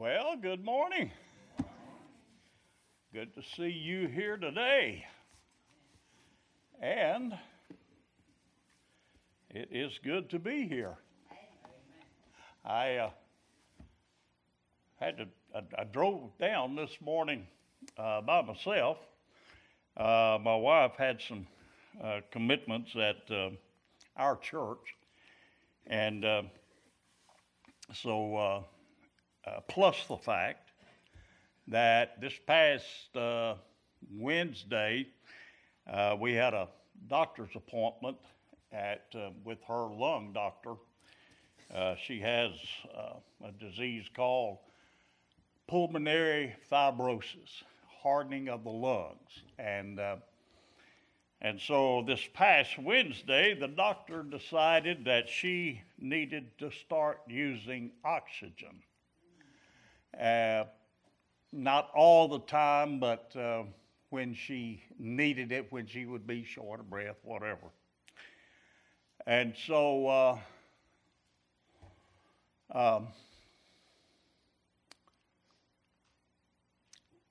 Well, good morning. Good to see you here today. And it is good to be here. I uh, had to, I, I, drove down this morning uh, by myself. Uh, my wife had some uh, commitments at uh, our church, and uh, so uh, plus the fact that this past uh, Wednesday uh, we had a doctor's appointment at uh, with her lung doctor. Uh, she has a disease called pulmonary fibrosis, hardening of the lungs, and and so this past Wednesday, the doctor decided that she needed to start using oxygen. Uh, not all the time, but uh, when she needed it, when she would be short of breath, whatever. And so uh, um,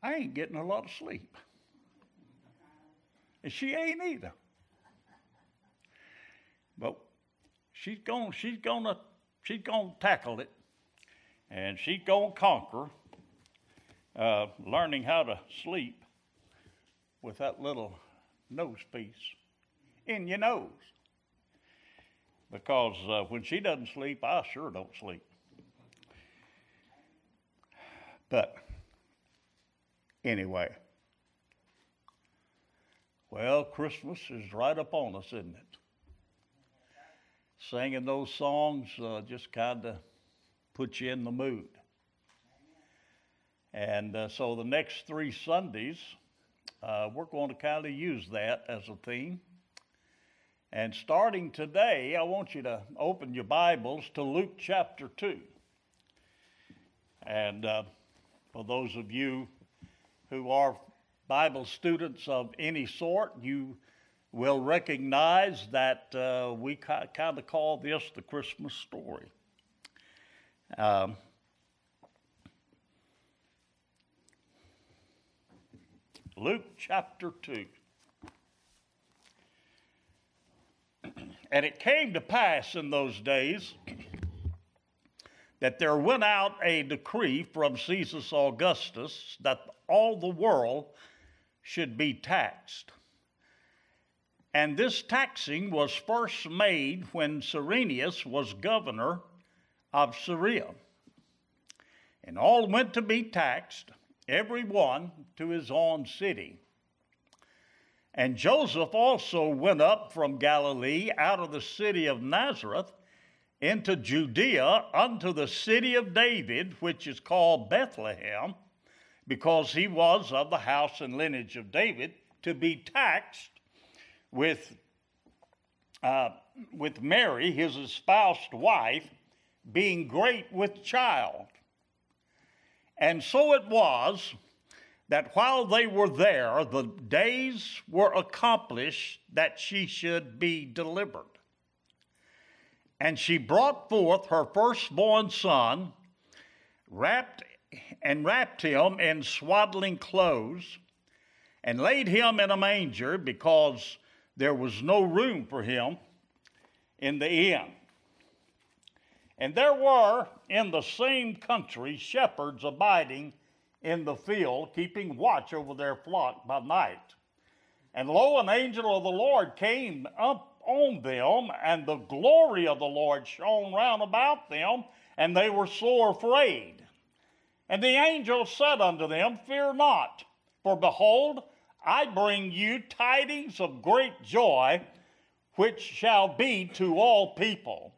I ain't getting a lot of sleep. And she ain't either. But she's gonna, she's gonna she's gonna tackle it and she's going to conquer uh, learning how to sleep with that little nose piece in your nose. Because uh, when she doesn't sleep, I sure don't sleep. But anyway, well, Christmas is right upon us, isn't it? Singing those songs uh, just kind of put you in the mood. And uh, so the next three Sundays, uh, we're going to kind of use that as a theme. And starting today, I want you to open your Bibles to Luke chapter 2. And uh, for those of you who are Bible students of any sort, you will recognize that uh, we kind of call this the Christmas story. Um, Luke chapter 2. and it came to pass in those days that there went out a decree from Caesar Augustus that all the world should be taxed. And this taxing was first made when Cyrenius was governor of Syria. And all went to be taxed, every one to his own city. And Joseph also went up from Galilee out of the city of Nazareth into Judea unto the city of David, which is called Bethlehem, because he was of the house and lineage of David, to be taxed with, uh, with Mary, his espoused wife, being great with child. And so it was that while they were there, the days were accomplished that she should be delivered. And she brought forth her firstborn son, wrapped and wrapped him in swaddling clothes, and laid him in a manger because there was no room for him in the inn. And there were in the same country shepherds abiding in the field, keeping watch over their flock by night. And lo, an angel of the Lord came up on them, and the glory of the Lord shone round about them, and they were sore afraid. And the angel said unto them, Fear not, for behold, I bring you tidings of great joy, which shall be to all people.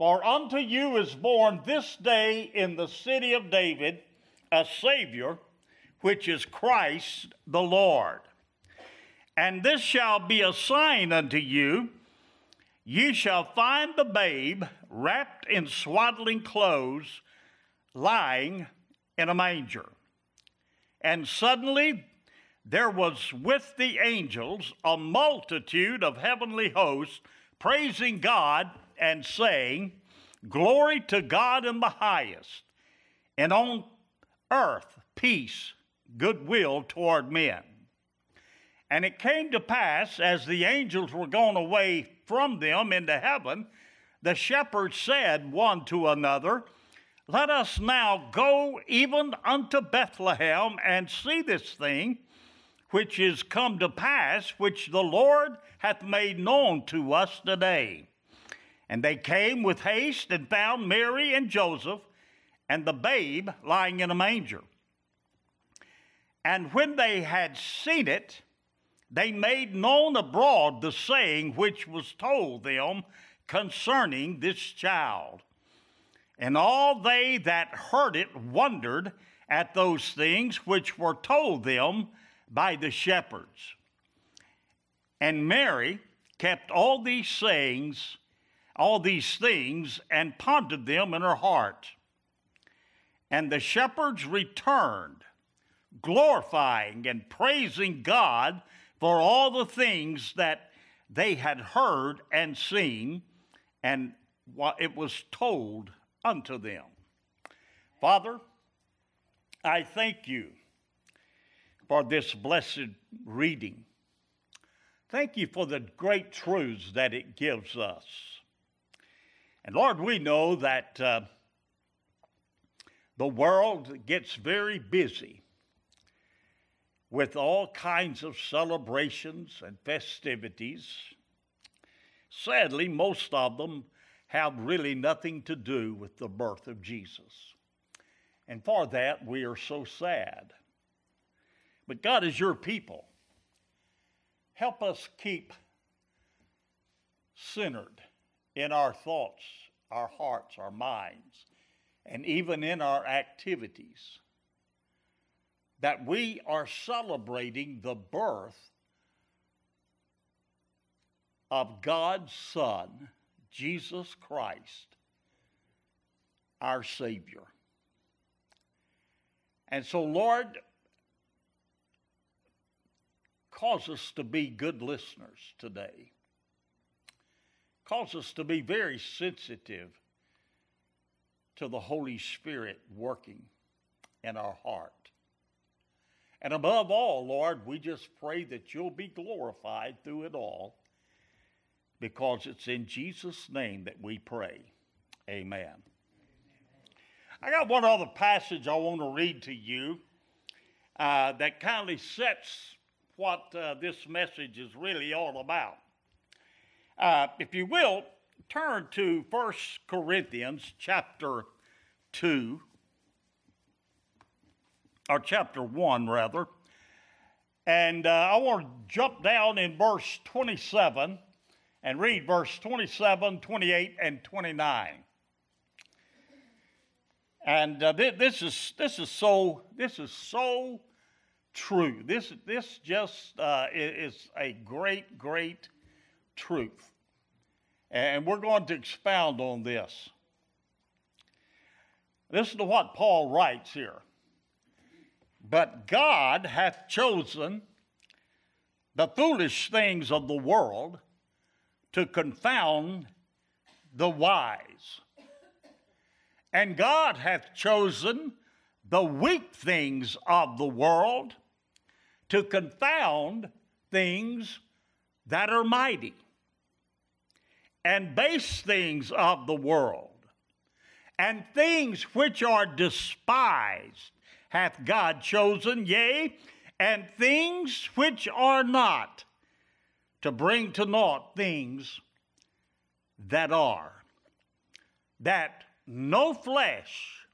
For unto you is born this day in the city of David a Savior, which is Christ the Lord. And this shall be a sign unto you ye shall find the babe wrapped in swaddling clothes, lying in a manger. And suddenly there was with the angels a multitude of heavenly hosts praising God and saying, Glory to God in the highest, and on earth peace, goodwill toward men. And it came to pass, as the angels were gone away from them into heaven, the shepherds said one to another, Let us now go even unto Bethlehem and see this thing which is come to pass, which the Lord hath made known to us today. And they came with haste and found Mary and Joseph and the babe lying in a manger. And when they had seen it, they made known abroad the saying which was told them concerning this child. And all they that heard it wondered at those things which were told them by the shepherds. And Mary kept all these sayings, all these things, and pondered them in her heart. And the shepherds returned, glorifying and praising God for all the things that they had heard and seen, and what it was told unto them. Father, I thank you for this blessed reading. Thank you for the great truths that it gives us. And Lord, we know that uh, the world gets very busy with all kinds of celebrations and festivities. Sadly, most of them have really nothing to do with the birth of Jesus. And for that, we are so sad. But God is your people. Help us keep centered in our thoughts, our hearts, our minds, and even in our activities that we are celebrating the birth of God's Son, Jesus Christ, our Savior. And so, Lord, cause us to be good listeners today. Cause us to be very sensitive to the Holy Spirit working in our heart. And above all, Lord, we just pray that you'll be glorified through it all because it's in Jesus' name that we pray. Amen. I got one other passage I want to read to you uh, that kindly sets what uh, this message is really all about. Uh, if you will, turn to 1 Corinthians chapter 2 or chapter 1 rather. And uh, I want to jump down in verse 27 and read verse 27, 28, and 29. And uh, th- this is this is so this is so true. This this just uh, is a great great truth, and we're going to expound on this. Listen to what Paul writes here. But God hath chosen the foolish things of the world to confound the wise. And God hath chosen the weak things of the world to confound things that are mighty, and base things of the world, and things which are despised hath God chosen, yea, and things which are not, to bring to naught things that are, that no flesh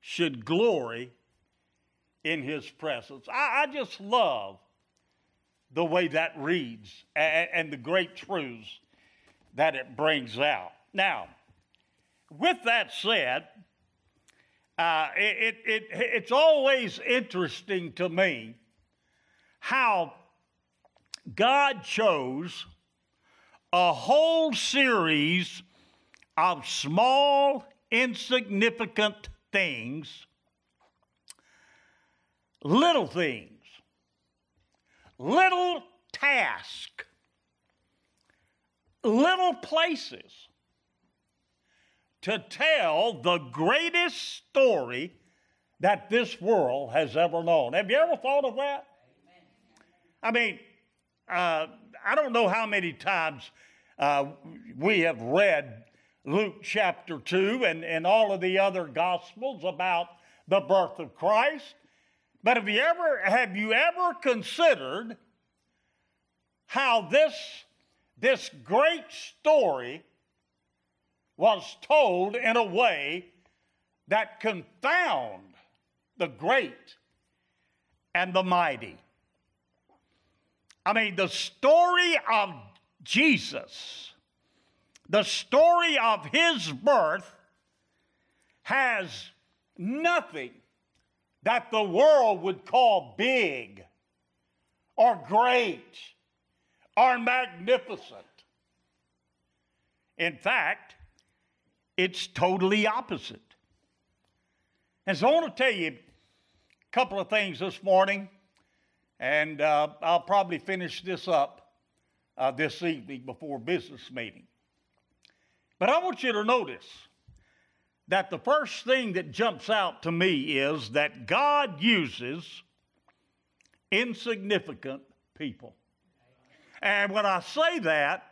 should glory in his presence. I, I just love the way that reads and, and the great truths that it brings out. Now, with that said, uh, it, it, it's always interesting to me how God chose a whole series of small, insignificant things, little things, little tasks, little places to tell the greatest story that this world has ever known. Have you ever thought of that? I mean, uh, I don't know how many times uh, we have read Luke chapter 2 and, and all of the other gospels about the birth of Christ. But have you ever have you ever considered how this this great story was told in a way that confound the great and the mighty. I mean, the story of Jesus, the story of his birth, has nothing that the world would call big or great or magnificent. In fact, it's totally opposite. And so I want to tell you a couple of things this morning, and uh, I'll probably finish this up uh, this evening before business meeting. But I want you to notice that the first thing that jumps out to me is that God uses insignificant people. And when I say that,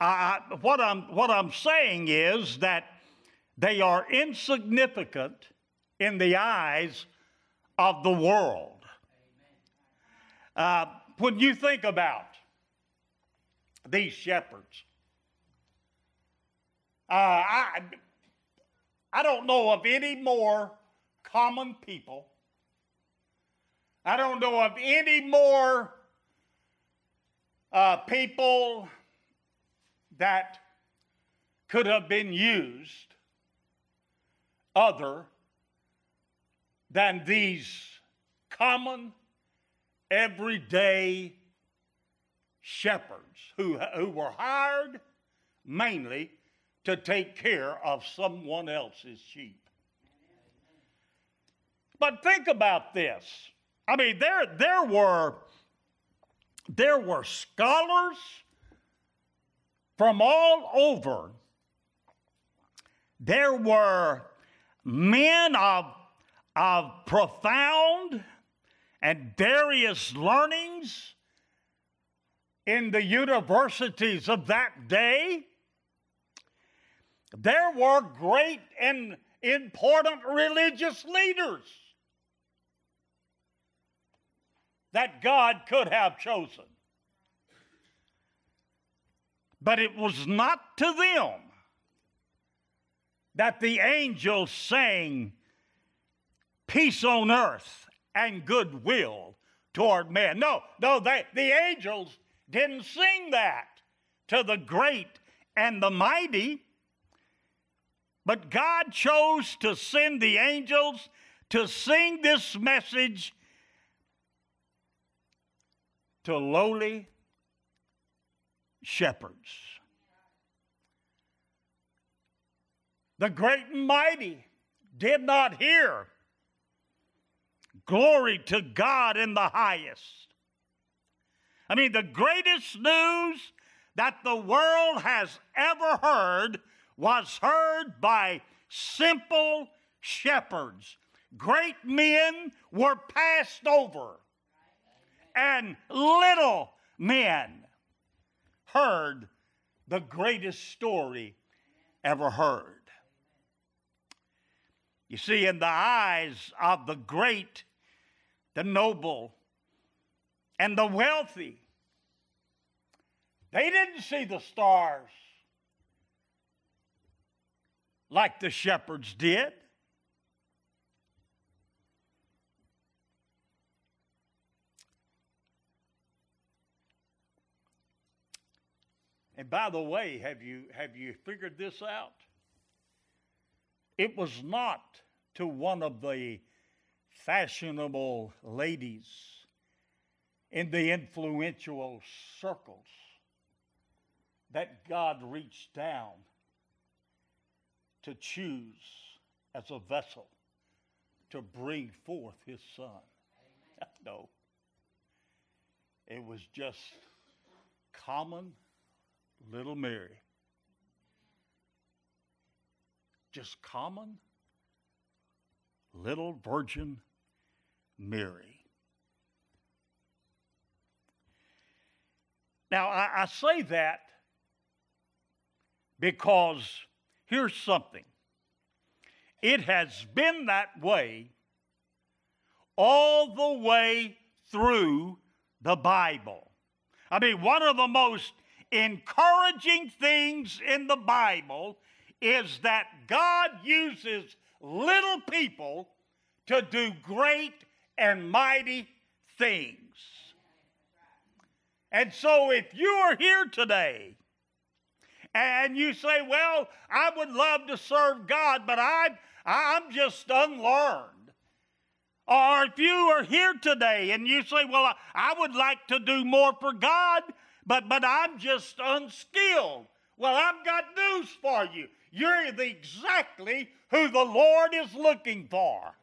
I, what, I'm, what I'm saying is that they are insignificant in the eyes of the world. Uh, when you think about these shepherds, uh, I, I don't know of any more common people. I don't know of any more uh, people that could have been used other than these common, everyday shepherds who, who were hired mainly to take care of someone else's sheep. But think about this. I mean, there, there were there were scholars from all over. There were men of, of profound and various learnings in the universities of that day. There were great and important religious leaders that God could have chosen. But it was not to them that the angels sang peace on earth and goodwill toward men. No, no, they, the angels didn't sing that to the great and the mighty. But God chose to send the angels to sing this message to lowly shepherds. The great and mighty did not hear. Glory to God in the highest. I mean, the greatest news that the world has ever heard was heard by simple shepherds. Great men were passed over, and little men heard the greatest story ever heard. You see, in the eyes of the great, the noble, and the wealthy, they didn't see the stars like the shepherds did. And by the way, have you, have you figured this out? It was not to one of the fashionable ladies in the influential circles that God reached down to choose as a vessel to bring forth his son. no. It was just common little Mary. just common little Virgin Mary. Now, I, I say that because here's something it has been that way all the way through the Bible. I mean, one of the most encouraging things in the Bible is that God uses little people to do great and mighty things. And so, if you are here today and you say, Well, I would love to serve God, but I, I'm just unlearned. Or if you are here today and you say, Well, I would like to do more for God, but, but I'm just unskilled. Well, I've got news for you. You're the, exactly who the Lord is looking for.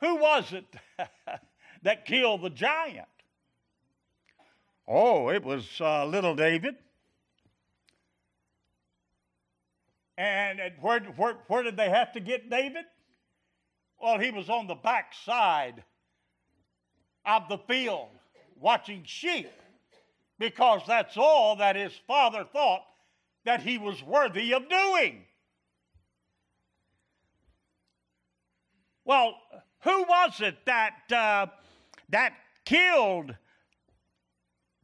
Who was it that killed the giant? Oh, it was uh, little David. And where, where, where did they have to get David? Well, he was on the back side of the field watching sheep because that's all that his father thought that he was worthy of doing. Well, who was it that, uh, that killed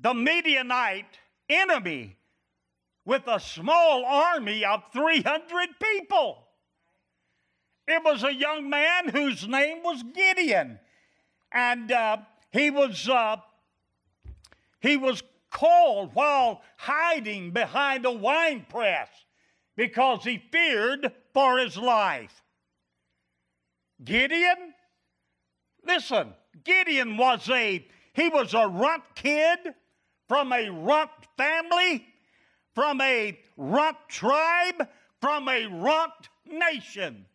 the Midianite enemy with a small army of 300 people? It was a young man whose name was Gideon. And uh, he was uh, he was called while hiding behind a wine press because he feared for his life. Gideon, listen, Gideon was a he was a runt kid from a runt family, from a runt tribe, from a runt nation.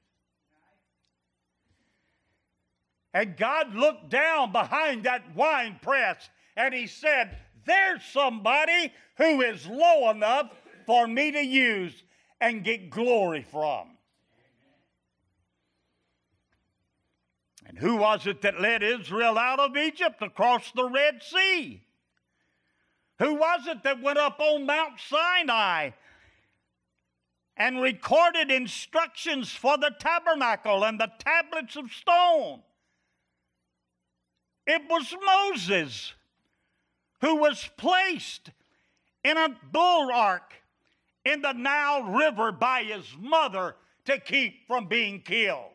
And God looked down behind that wine press and he said, There's somebody who is low enough for me to use and get glory from. And who was it that led Israel out of Egypt across the Red Sea? Who was it that went up on Mount Sinai and recorded instructions for the tabernacle and the tablets of stone? It was Moses who was placed in a bulwark in the Nile River by his mother to keep from being killed.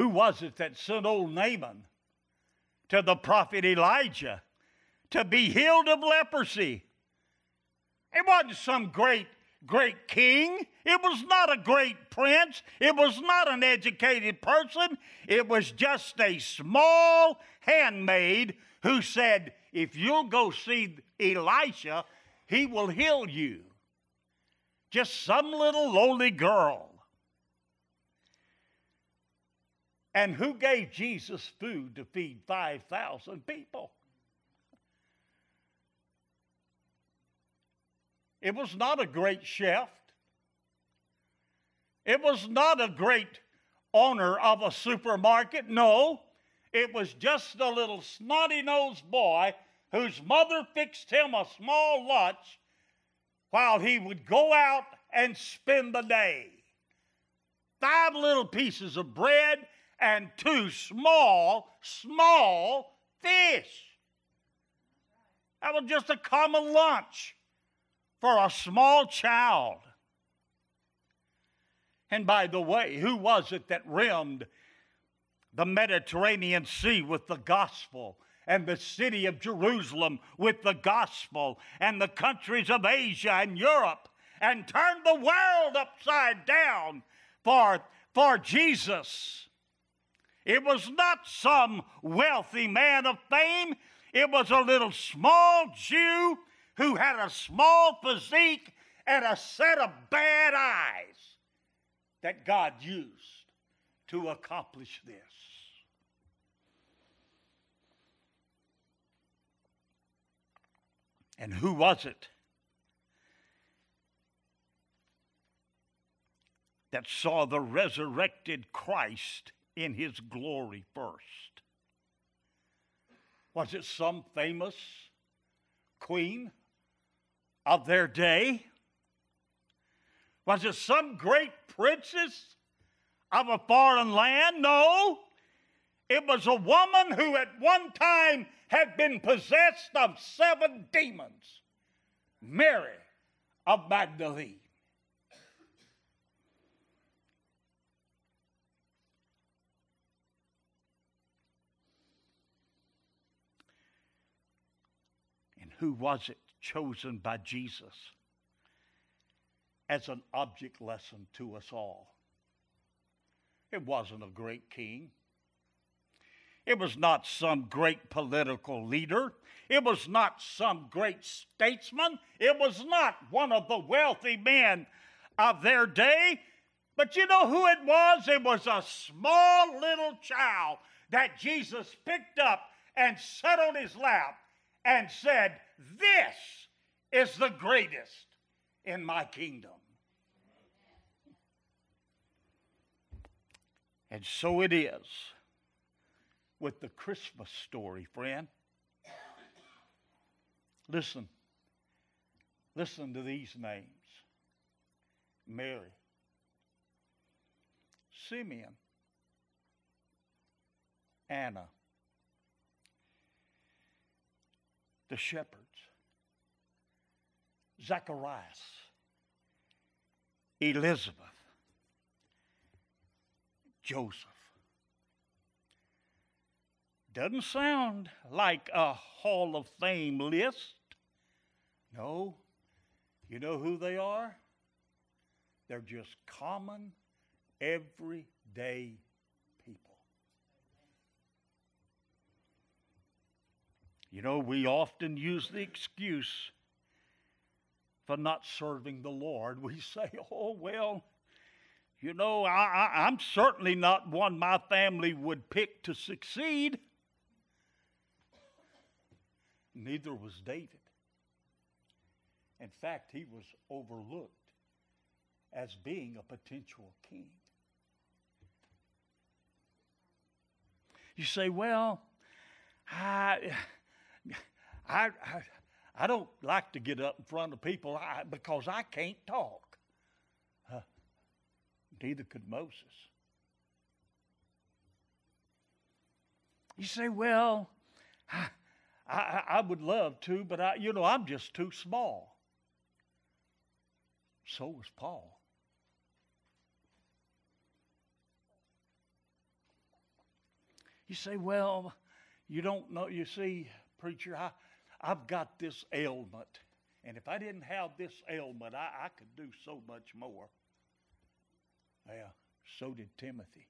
Who was it that sent old Naaman to the prophet Elijah to be healed of leprosy? It wasn't some great great king. It was not a great prince. It was not an educated person. It was just a small handmaid who said, If you'll go see Elisha, he will heal you. Just some little lowly girl. And who gave Jesus food to feed 5,000 people? It was not a great chef. It was not a great owner of a supermarket. No, it was just a little snotty nosed boy whose mother fixed him a small lunch while he would go out and spend the day. Five little pieces of bread and two small, small fish. That was just a common lunch for a small child. And by the way, who was it that rimmed the Mediterranean Sea with the gospel? and the city of Jerusalem with the gospel and the countries of Asia and Europe and turned the world upside down for, for Jesus. It was not some wealthy man of fame. It was a little small Jew who had a small physique and a set of bad eyes that God used to accomplish this. And who was it that saw the resurrected Christ in his glory first? Was it some famous queen of their day? Was it some great princess of a foreign land? No. It was a woman who at one time had been possessed of seven demons Mary of Magdalene. Who was it chosen by Jesus as an object lesson to us all? It wasn't a great king. It was not some great political leader. It was not some great statesman. It was not one of the wealthy men of their day. But you know who it was? It was a small little child that Jesus picked up and set on his lap and said, This is the greatest in my kingdom. And so it is with the Christmas story, friend. Listen. Listen to these names Mary, Simeon, Anna, the shepherds, Zacharias, Elizabeth, Joseph. Doesn't sound like a Hall of Fame list. No. You know who they are? They're just common, everyday You know, we often use the excuse for not serving the Lord. We say, oh, well, you know, I, am certainly not one my family would pick to succeed. Neither was David. In fact, he was overlooked as being a potential king. You say, well, I, I, I, I don't like to get up in front of people because I can't talk. Uh, neither could Moses. You say, well, I, I, I would love to, but I, you know, I'm just too small. So was Paul. You say, well, you don't know. You see, preacher, I, I've got this ailment. And if I didn't have this ailment, I, I could do so much more. Yeah, so did Timothy.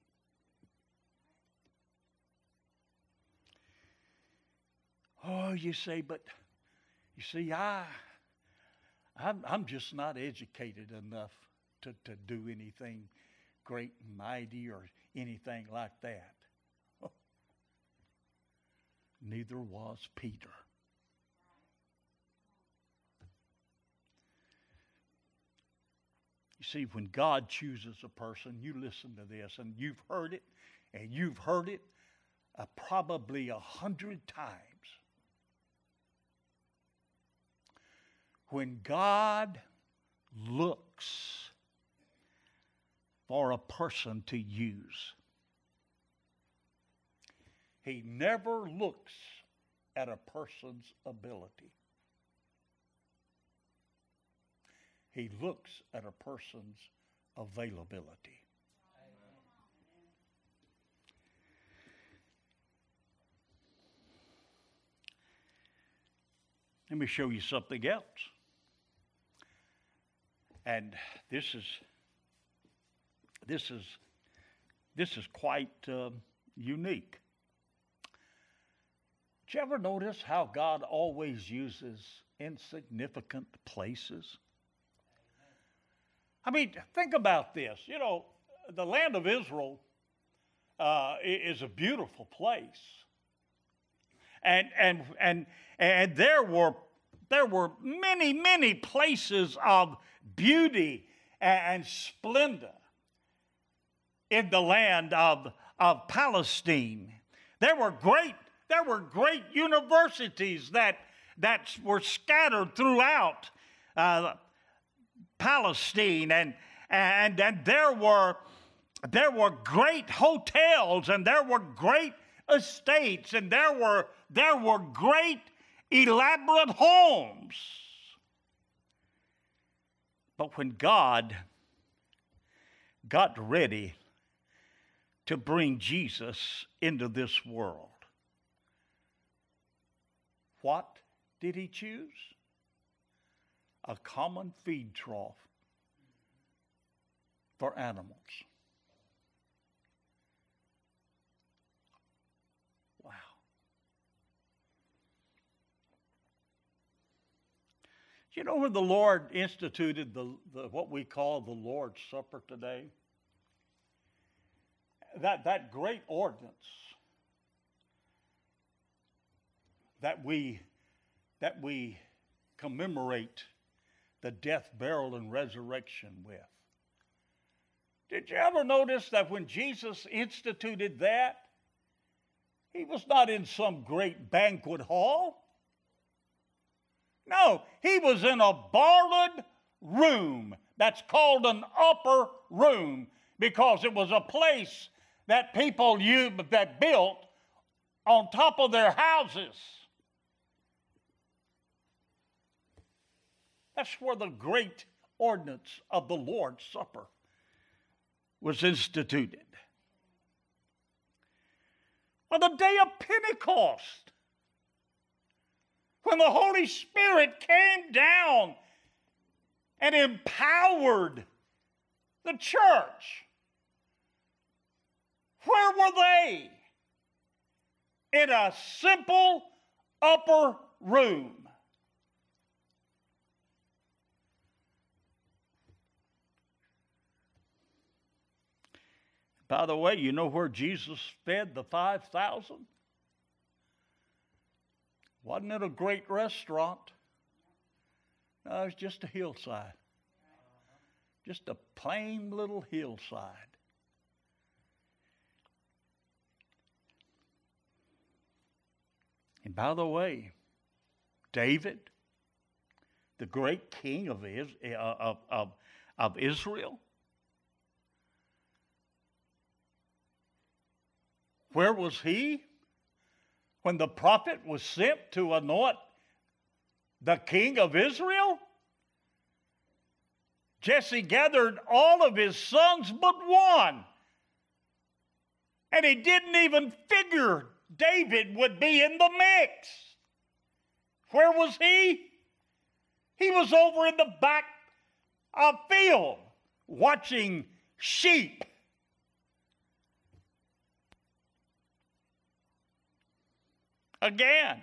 Oh, you say, but you see, I, I'm, I'm just not educated enough to, to do anything great and mighty or anything like that. Neither was Peter. You see, when God chooses a person, you listen to this, and you've heard it, and you've heard it uh, probably a hundred times. when God looks for a person to use, He never looks at a person's ability. He looks at a person's availability. Let me show you something else. And this is this is this is quite uh, unique. Did you ever notice how God always uses insignificant places? I mean, think about this. You know, the land of Israel uh, is a beautiful place. And, and, and, and there were there were many, many places of beauty and splendor in the land of, of Palestine. There were great, there were great universities that, that were scattered throughout uh, Palestine, and, and, and there were there were great hotels and there were great estates and there were there were great elaborate homes. But when God got ready to bring Jesus into this world, what did he choose? A common feed trough for animals. Do you know when the Lord instituted the, the, what we call the Lord's Supper today? That, that great ordinance that we, that we commemorate the death, burial, and resurrection with. Did you ever notice that when Jesus instituted that, he was not in some great banquet hall? No, he was in a borrowed room. That's called an upper room because it was a place that people used, that built on top of their houses. That's where the great ordinance of the Lord's Supper was instituted. On the day of Pentecost, when the Holy Spirit came down and empowered the church. Where were they? In a simple upper room. By the way, you know where Jesus fed the 5,000? Wasn't it a great restaurant? No, it was just a hillside. Just a plain little hillside. And by the way, David, the great king of, uh, of, of, of Israel, where was he? when the prophet was sent to anoint the king of Israel? Jesse gathered all of his sons but one. And he didn't even figure David would be in the mix. Where was he? He was over in the back of field watching sheep. Again.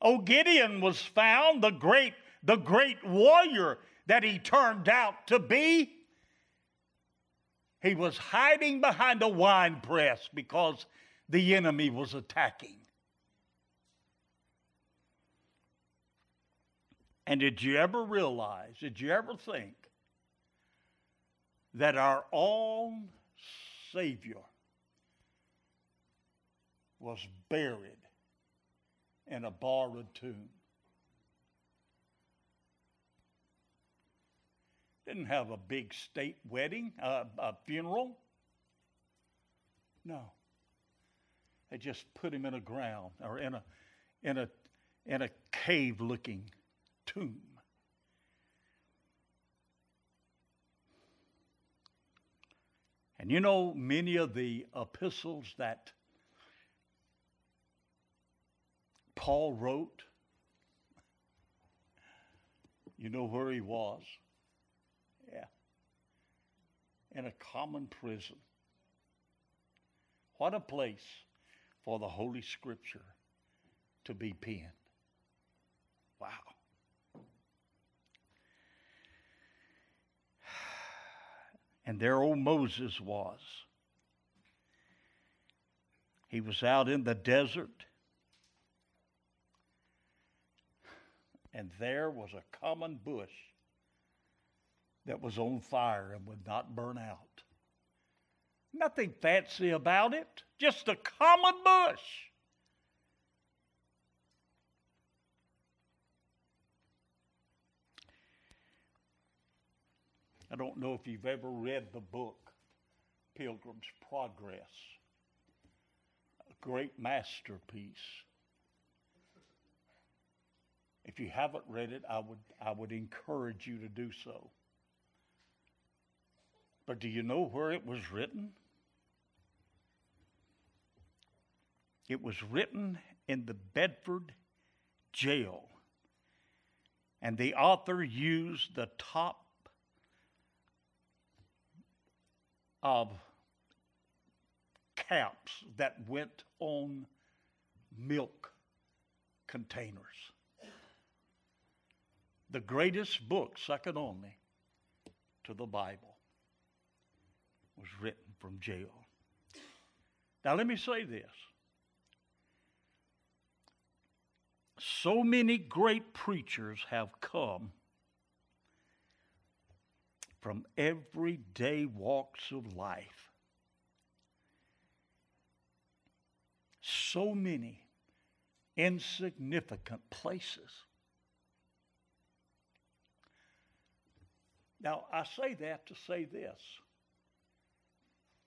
O Gideon was found, the great, the great warrior that he turned out to be. He was hiding behind a wine press because the enemy was attacking. And did you ever realize, did you ever think that our own Savior was buried in a borrowed tomb. Didn't have a big state wedding, uh, a funeral. No. They just put him in a ground or in a in a in a cave looking tomb. And you know, many of the epistles that Paul wrote, you know where he was? Yeah. In a common prison. What a place for the Holy Scripture to be penned. Wow. And there old Moses was. He was out in the desert and there was a common bush that was on fire and would not burn out. Nothing fancy about it, just a common bush. I don't know if you've ever read the book Pilgrim's Progress, a great masterpiece. If you haven't read it, I would, I would encourage you to do so. But do you know where it was written? It was written in the Bedford jail. And the author used the top of caps that went on milk containers. The greatest book, second only to the Bible, was written from jail. Now, let me say this. So many great preachers have come from everyday walks of life. So many insignificant places. Now, I say that to say this,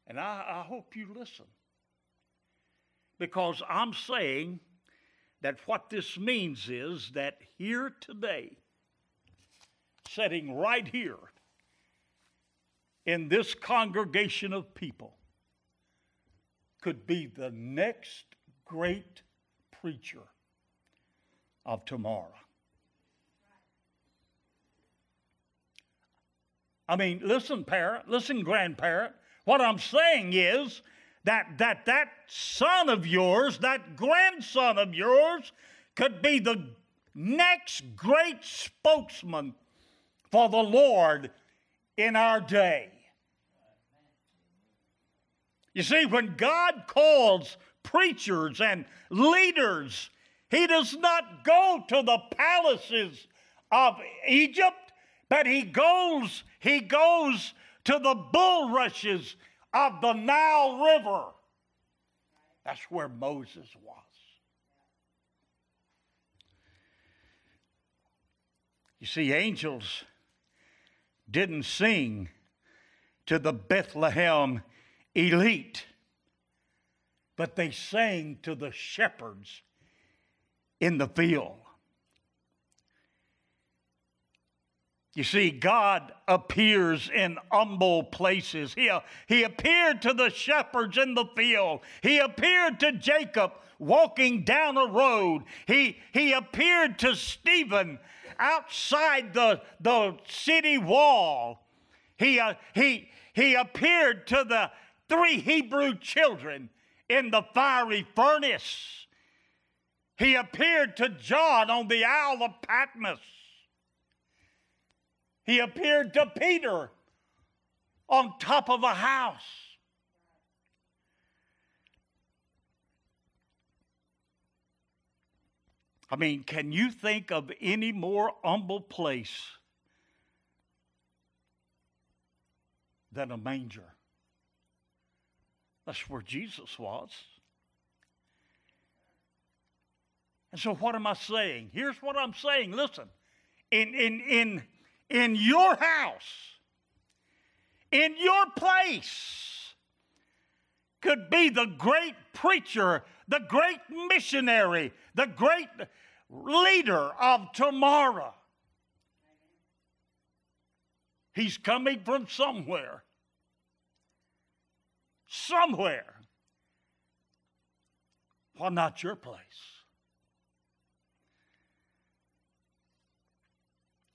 and I, I hope you listen, because I'm saying that what this means is that here today, sitting right here, in this congregation of people could be the next great preacher of tomorrow. I mean, listen, parent, listen, grandparent. What I'm saying is that that that son of yours, that grandson of yours, could be the next great spokesman for the Lord in our day. You see, when God calls preachers and leaders, He does not go to the palaces of Egypt, but He goes, He goes to the bulrushes of the Nile River. That's where Moses was. You see, angels didn't sing to the Bethlehem elite, but they sang to the shepherds in the field. You see, God appears in humble places. He, he appeared to the shepherds in the field. He appeared to Jacob walking down a road. He, he appeared to Stephen outside the, the city wall. He, uh, he, he appeared to the three Hebrew children in the fiery furnace. He appeared to John on the Isle of Patmos. He appeared to Peter on top of a house. I mean, can you think of any more humble place than a manger? That's where Jesus was. And so, what am I saying? Here's what I'm saying. Listen, in, in, in, in your house, in your place, could be the great preacher, the great missionary, the great leader of tomorrow. He's coming from somewhere somewhere. Why not your place?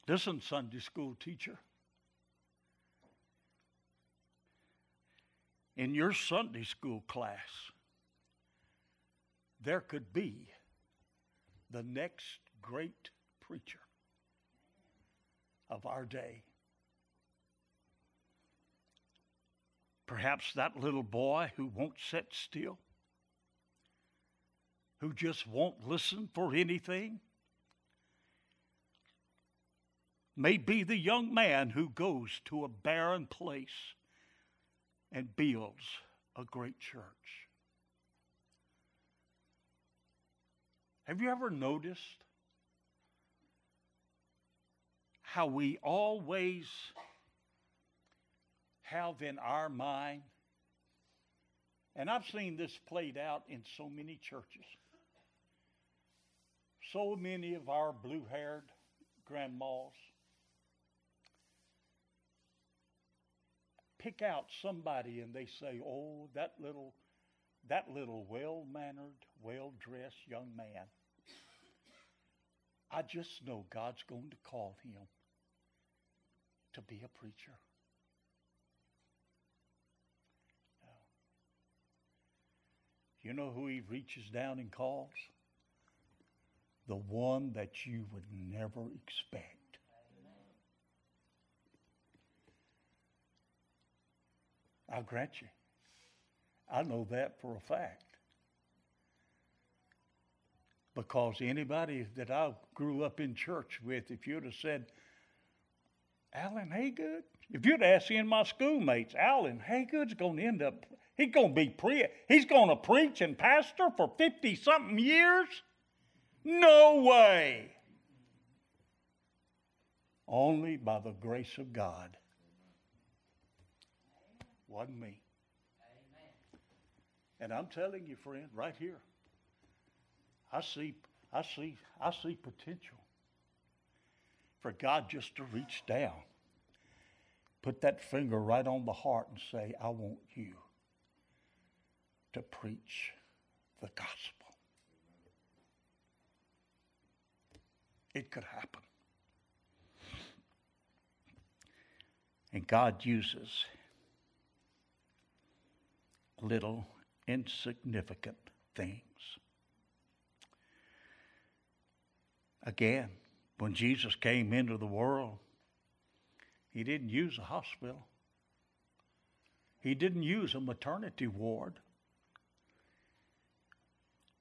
Listen, Sunday school teacher. In your Sunday school class, there could be the next great preacher of our day. Perhaps that little boy who won't sit still, who just won't listen for anything. May be the young man who goes to a barren place and builds a great church. Have you ever noticed how we always have in our mind, and I've seen this played out in so many churches. So many of our blue haired grandmas pick out somebody and they say, "Oh, that little that little well-mannered, well-dressed young man. I just know God's going to call him to be a preacher." You know who he reaches down and calls? The one that you would never expect. I'll grant you. I know that for a fact. Because anybody that I grew up in church with, if you'd have said, Alan Haygood, if you'd asked any of my schoolmates, Alan Haygood's going to end up, he's going to be pre, he's going to preach and pastor for 50 something years? No way. Only by the grace of God wasn't me. And I'm telling you, friend, right here, I see, I see, I see potential for God just to reach down, put that finger right on the heart and say, I want you to preach the gospel. It could happen. And God uses little insignificant things. Again, when Jesus came into the world, he didn't use a hospital. He didn't use a maternity ward.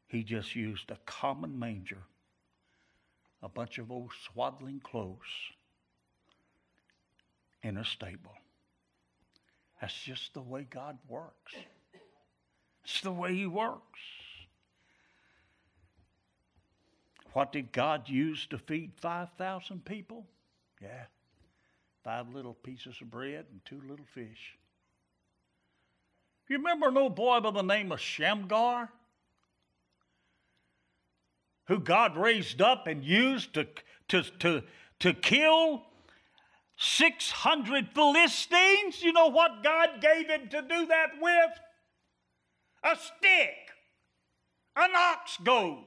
He just used a common manger, a bunch of old swaddling clothes in a stable. That's just the way God works. It's the way He works. What did God use to feed 5,000 people? Yeah, five little pieces of bread and two little fish. You remember an old boy by the name of Shamgar? Who God raised up and used to, to, to, to kill 600 Philistines? You know what God gave him to do that with? A stick, an ox goad.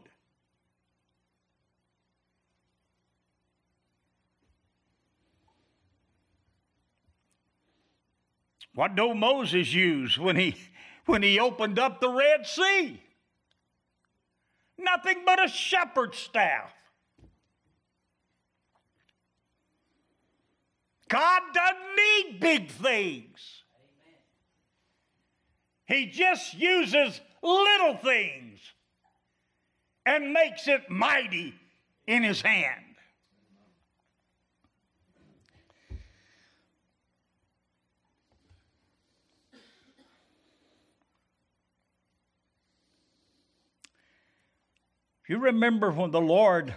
What did Moses use when he, when he opened up the Red Sea? Nothing but a shepherd's staff. God doesn't need big things. He just uses little things and makes it mighty in his hand. You remember when the Lord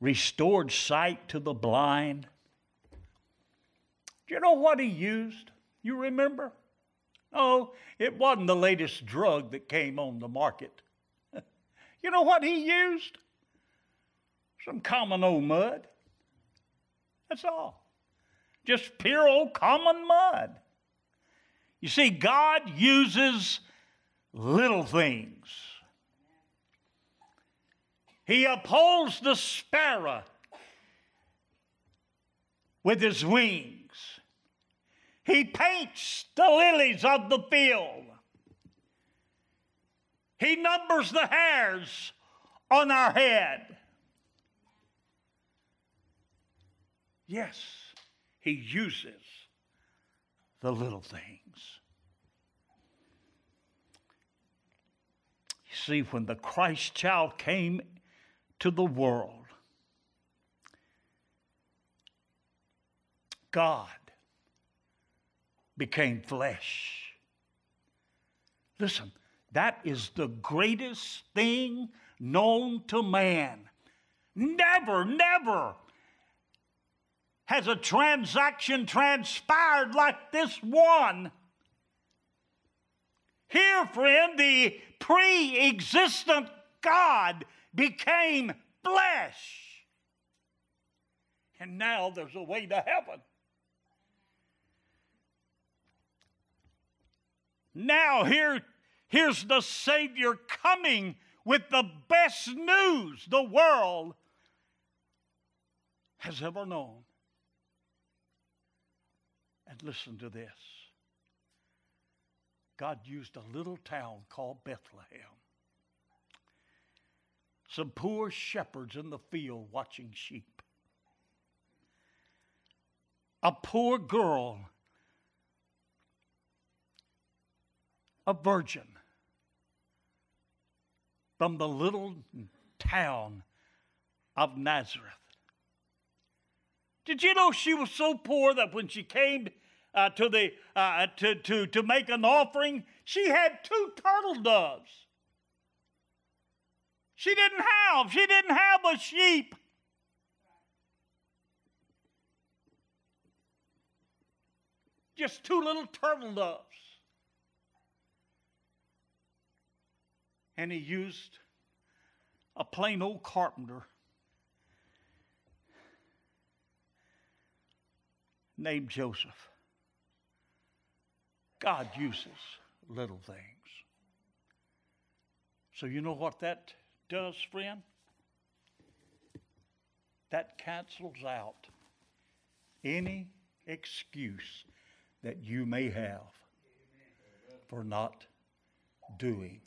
restored sight to the blind? Do you know what he used? You remember? Oh, it wasn't the latest drug that came on the market. you know what he used? Some common old mud. That's all. Just pure old common mud. You see, God uses little things. He upholds the sparrow with his wings. He paints the lilies of the field. He numbers the hairs on our head. Yes, He uses the little things. You see, when the Christ child came to the world, God became flesh. Listen, that is the greatest thing known to man. Never, never has a transaction transpired like this one. Here, friend, the pre existent God became flesh. And now there's a way to heaven. Now, here, here's the Savior coming with the best news the world has ever known. And listen to this God used a little town called Bethlehem. Some poor shepherds in the field watching sheep. A poor girl, a virgin from the little town of Nazareth. Did you know she was so poor that when she came uh, to, the, uh, to, to, to make an offering, she had two turtle doves. She didn't have, she didn't have a sheep. Just two little turtle doves. And he used a plain old carpenter named Joseph. God uses little things. So, you know what that does, friend? That cancels out any excuse that you may have for not doing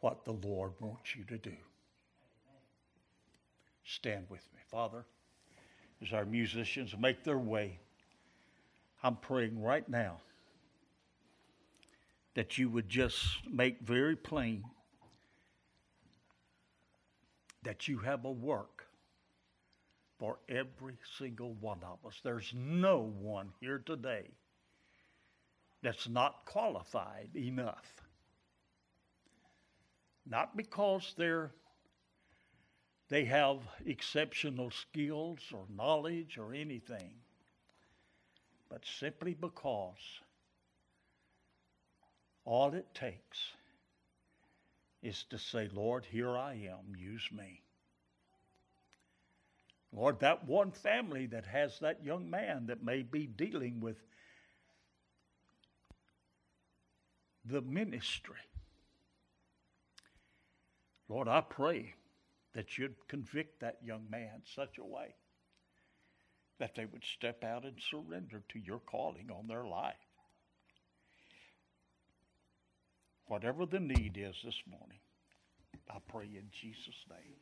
what the Lord wants you to do. Stand with me, Father, as our musicians make their way. I'm praying right now that you would just make very plain that you have a work for every single one of us. There's no one here today that's not qualified enough. Not because they're they have exceptional skills or knowledge or anything, but simply because all it takes is to say, Lord, here I am, use me. Lord, that one family that has that young man that may be dealing with the ministry. Lord, I pray that you'd convict that young man such a way that they would step out and surrender to your calling on their life. Whatever the need is this morning, I pray in Jesus' name.